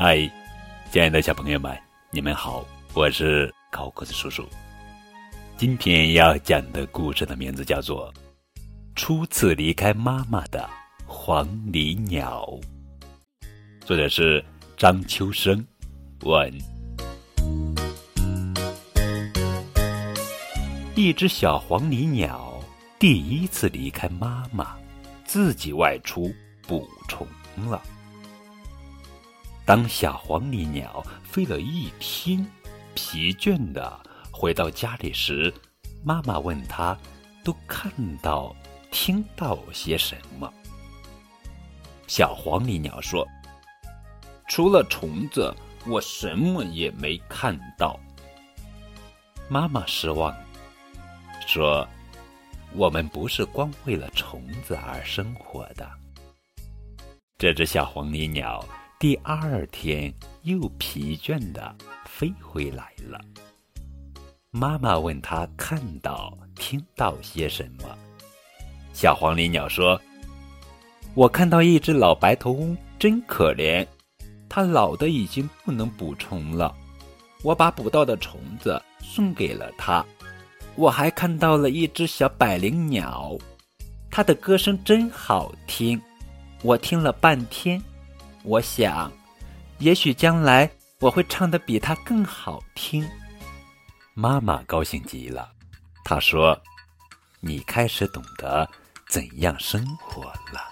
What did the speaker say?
嗨，亲爱的小朋友们，你们好，我是高个子叔叔。今天要讲的故事的名字叫做《初次离开妈妈的黄鹂鸟》，作者是张秋生，问。一只小黄鹂鸟第一次离开妈妈，自己外出捕虫了。当小黄鹂鸟飞了一天，疲倦的回到家里时，妈妈问他：“都看到、听到些什么？”小黄鹂鸟说：“除了虫子，我什么也没看到。”妈妈失望，说：“我们不是光为了虫子而生活的。”这只小黄鹂鸟。第二天又疲倦的飞回来了。妈妈问他看到、听到些什么。小黄鹂鸟说：“我看到一只老白头翁，真可怜，它老的已经不能捕虫了。我把捕到的虫子送给了它。我还看到了一只小百灵鸟，它的歌声真好听，我听了半天。”我想，也许将来我会唱的比他更好听。妈妈高兴极了，她说：“你开始懂得怎样生活了。”